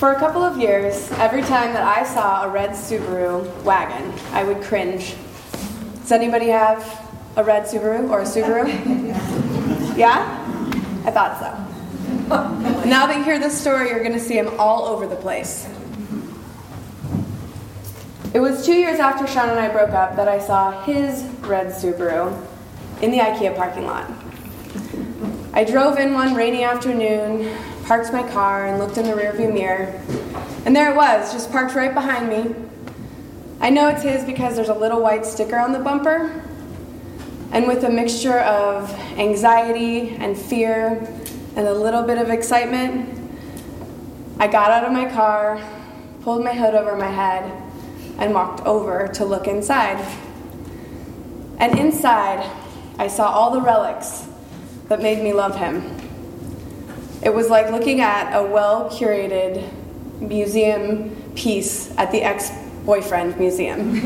For a couple of years, every time that I saw a red Subaru wagon, I would cringe. Does anybody have a red Subaru or a Subaru? Yeah? I thought so. Now that you hear this story, you're going to see them all over the place. It was two years after Sean and I broke up that I saw his red Subaru in the IKEA parking lot. I drove in one rainy afternoon, parked my car, and looked in the rearview mirror. And there it was, just parked right behind me. I know it's his because there's a little white sticker on the bumper. And with a mixture of anxiety and fear and a little bit of excitement, I got out of my car, pulled my hood over my head, and walked over to look inside. And inside, I saw all the relics that made me love him. It was like looking at a well curated museum piece at the ex boyfriend museum.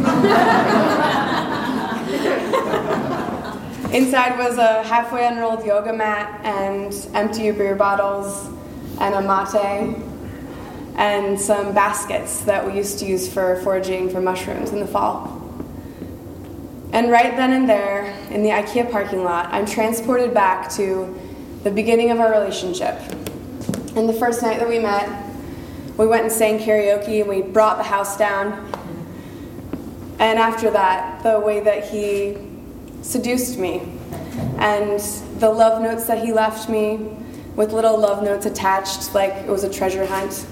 Inside was a halfway unrolled yoga mat and empty beer bottles and a mate and some baskets that we used to use for foraging for mushrooms in the fall. And right then and there, in the IKEA parking lot, I'm transported back to the beginning of our relationship. And the first night that we met, we went and sang karaoke and we brought the house down. And after that, the way that he seduced me and the love notes that he left me with little love notes attached, like it was a treasure hunt.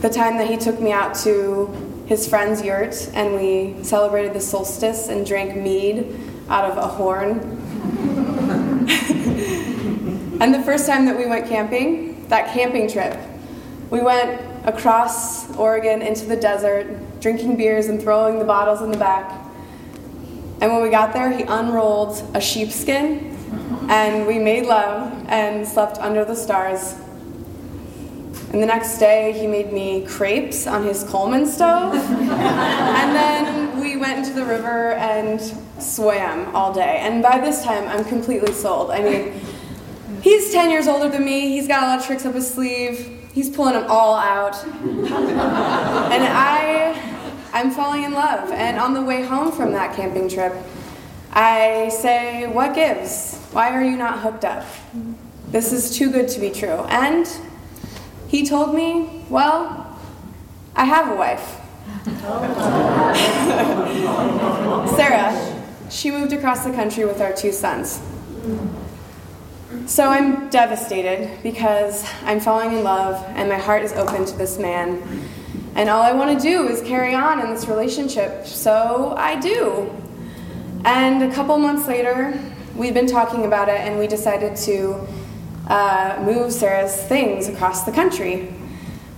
The time that he took me out to his friend's yurt and we celebrated the solstice and drank mead out of a horn. And the first time that we went camping, that camping trip, we went across Oregon into the desert, drinking beers and throwing the bottles in the back. And when we got there, he unrolled a sheepskin and we made love and slept under the stars. And the next day, he made me crepes on his Coleman stove. and then we went into the river and swam all day. And by this time, I'm completely sold. I mean, he's 10 years older than me, he's got a lot of tricks up his sleeve, he's pulling them all out. and I I'm falling in love. And on the way home from that camping trip, I say, What gives? Why are you not hooked up? This is too good to be true. And he told me, Well, I have a wife. Sarah, she moved across the country with our two sons. So I'm devastated because I'm falling in love and my heart is open to this man and all I want to do is carry on in this relationship. So I do. And a couple months later, we'd been talking about it and we decided to uh, move Sarah's things across the country.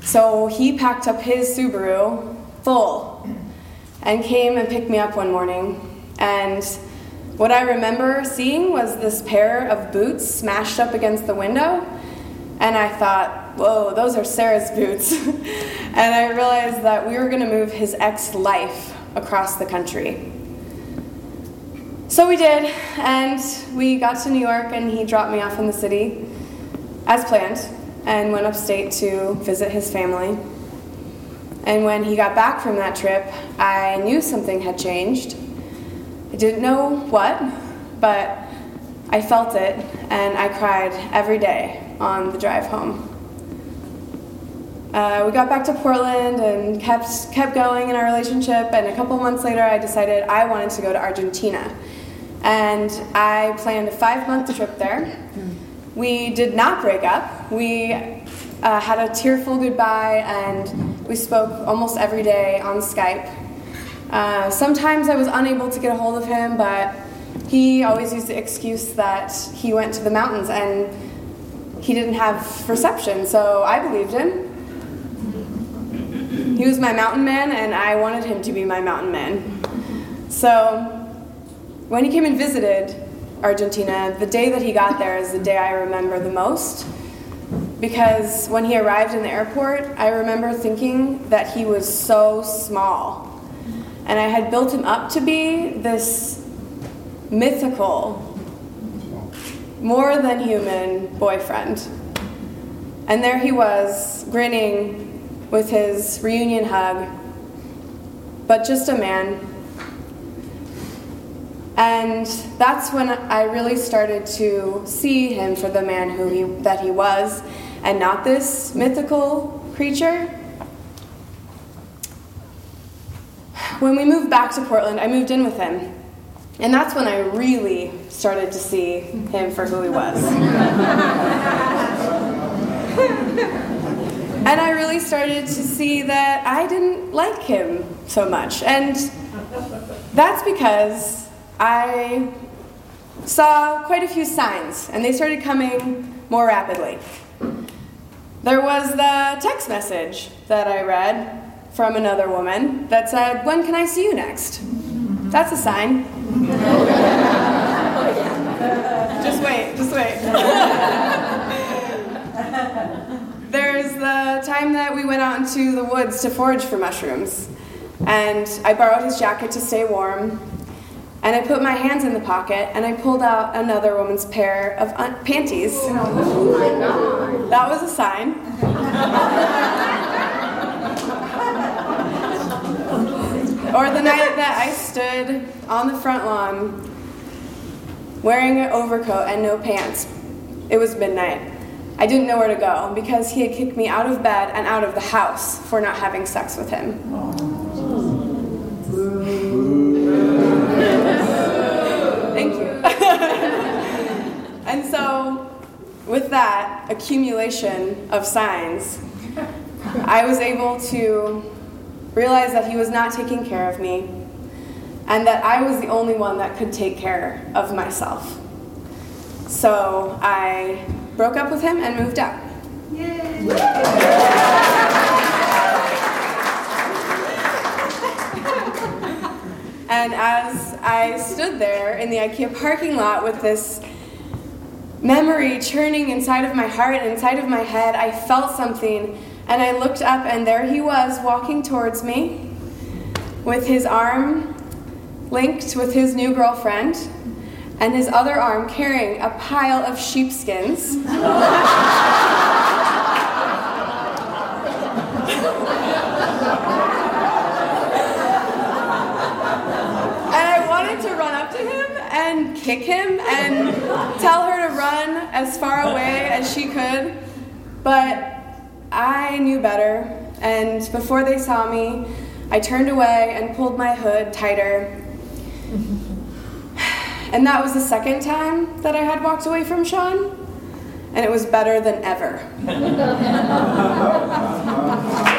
So he packed up his Subaru full and came and picked me up one morning. And what I remember seeing was this pair of boots smashed up against the window. And I thought, whoa, those are Sarah's boots. and I realized that we were going to move his ex life across the country. So we did, and we got to New York, and he dropped me off in the city as planned and went upstate to visit his family. And when he got back from that trip, I knew something had changed. I didn't know what, but I felt it, and I cried every day on the drive home. Uh, we got back to Portland and kept kept going in our relationship. And a couple months later, I decided I wanted to go to Argentina, and I planned a five month trip there. We did not break up. We uh, had a tearful goodbye, and we spoke almost every day on Skype. Uh, sometimes I was unable to get a hold of him, but he always used the excuse that he went to the mountains and he didn't have reception, so I believed him. He was my mountain man, and I wanted him to be my mountain man. So when he came and visited Argentina, the day that he got there is the day I remember the most. Because when he arrived in the airport, I remember thinking that he was so small. And I had built him up to be this mythical, more than human boyfriend. And there he was, grinning with his reunion hug, but just a man. And that's when I really started to see him for the man who he, that he was, and not this mythical creature. When we moved back to Portland, I moved in with him. And that's when I really started to see him for who he was. and I really started to see that I didn't like him so much. And that's because I saw quite a few signs, and they started coming more rapidly. There was the text message that I read from another woman that said, When can I see you next? That's a sign. just wait, just wait. There's the time that we went out into the woods to forage for mushrooms. And I borrowed his jacket to stay warm. And I put my hands in the pocket and I pulled out another woman's pair of un- panties. Oh that was a sign. or the night that I stood on the front lawn wearing an overcoat and no pants. It was midnight. I didn't know where to go because he had kicked me out of bed and out of the house for not having sex with him. Thank you. and so, with that accumulation of signs, I was able to realize that he was not taking care of me and that I was the only one that could take care of myself. So I broke up with him and moved out. and as I stood there in the IKEA parking lot with this memory churning inside of my heart and inside of my head, I felt something and I looked up and there he was walking towards me with his arm linked with his new girlfriend and his other arm carrying a pile of sheepskins. and I wanted to run up to him and kick him and tell her to run as far away as she could, but I knew better, and before they saw me, I turned away and pulled my hood tighter and that was the second time that I had walked away from Sean, and it was better than ever.